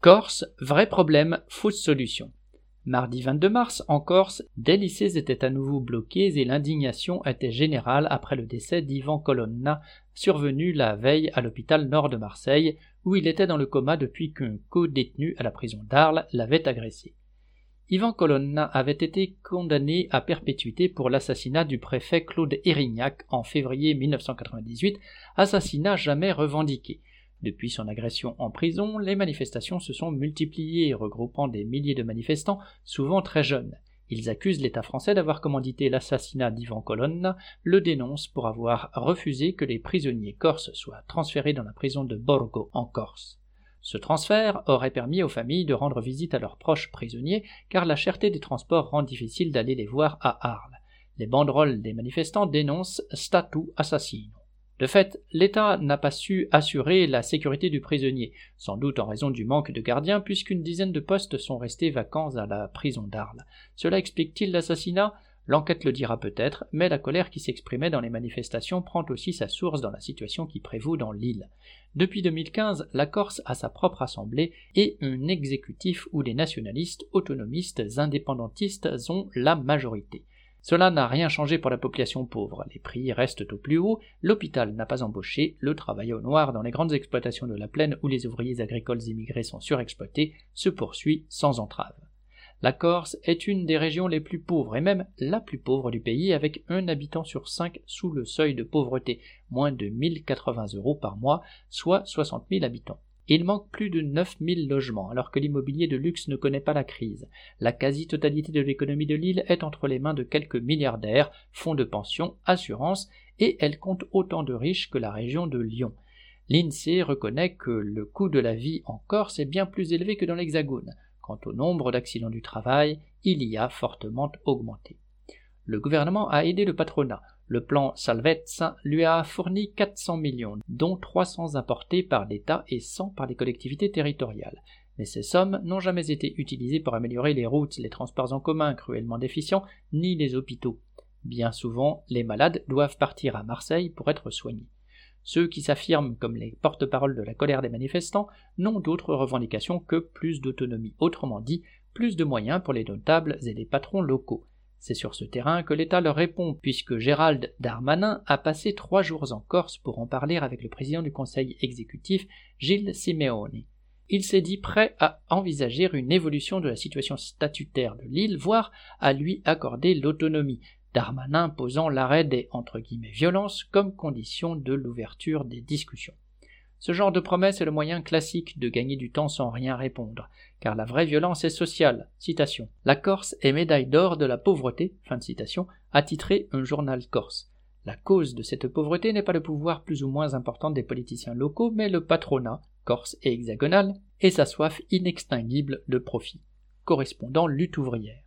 Corse, vrai problème, fausse solution. Mardi 22 mars, en Corse, des lycées étaient à nouveau bloqués et l'indignation était générale après le décès d'Ivan Colonna, survenu la veille à l'hôpital nord de Marseille, où il était dans le coma depuis qu'un co-détenu à la prison d'Arles l'avait agressé. Ivan Colonna avait été condamné à perpétuité pour l'assassinat du préfet Claude Erignac en février 1998, assassinat jamais revendiqué. Depuis son agression en prison, les manifestations se sont multipliées, regroupant des milliers de manifestants, souvent très jeunes. Ils accusent l'État français d'avoir commandité l'assassinat d'Ivan Colonna, le dénoncent pour avoir refusé que les prisonniers corses soient transférés dans la prison de Borgo, en Corse. Ce transfert aurait permis aux familles de rendre visite à leurs proches prisonniers, car la cherté des transports rend difficile d'aller les voir à Arles. Les banderoles des manifestants dénoncent statu assassino. De fait, l'État n'a pas su assurer la sécurité du prisonnier, sans doute en raison du manque de gardiens, puisqu'une dizaine de postes sont restés vacants à la prison d'Arles. Cela explique-t-il l'assassinat? L'enquête le dira peut-être, mais la colère qui s'exprimait dans les manifestations prend aussi sa source dans la situation qui prévaut dans l'île. Depuis 2015, la Corse a sa propre assemblée et un exécutif où les nationalistes, autonomistes, indépendantistes ont la majorité. Cela n'a rien changé pour la population pauvre, les prix restent au plus haut, l'hôpital n'a pas embauché, le travail au noir dans les grandes exploitations de la plaine où les ouvriers agricoles immigrés sont surexploités se poursuit sans entrave. La Corse est une des régions les plus pauvres et même la plus pauvre du pays avec un habitant sur cinq sous le seuil de pauvreté, moins de 1080 euros par mois, soit 60 000 habitants. Il manque plus de 9000 logements, alors que l'immobilier de luxe ne connaît pas la crise. La quasi-totalité de l'économie de l'île est entre les mains de quelques milliardaires, fonds de pension, assurances, et elle compte autant de riches que la région de Lyon. L'INSEE reconnaît que le coût de la vie en Corse est bien plus élevé que dans l'Hexagone. Quant au nombre d'accidents du travail, il y a fortement augmenté. Le gouvernement a aidé le patronat. Le plan Salvezza lui a fourni 400 millions, dont 300 apportés par l'État et 100 par les collectivités territoriales. Mais ces sommes n'ont jamais été utilisées pour améliorer les routes, les transports en commun cruellement déficients, ni les hôpitaux. Bien souvent, les malades doivent partir à Marseille pour être soignés. Ceux qui s'affirment comme les porte-paroles de la colère des manifestants n'ont d'autres revendications que plus d'autonomie, autrement dit, plus de moyens pour les notables et les patrons locaux. C'est sur ce terrain que l'État leur répond, puisque Gérald Darmanin a passé trois jours en Corse pour en parler avec le président du conseil exécutif, Gilles Simeone. Il s'est dit prêt à envisager une évolution de la situation statutaire de l'île, voire à lui accorder l'autonomie, Darmanin posant l'arrêt des entre guillemets violences comme condition de l'ouverture des discussions. Ce genre de promesse est le moyen classique de gagner du temps sans rien répondre, car la vraie violence est sociale. La Corse est médaille d'or de la pauvreté, fin de citation, a un journal corse. La cause de cette pauvreté n'est pas le pouvoir plus ou moins important des politiciens locaux, mais le patronat, corse et hexagonal, et sa soif inextinguible de profit. Correspondant lutte ouvrière.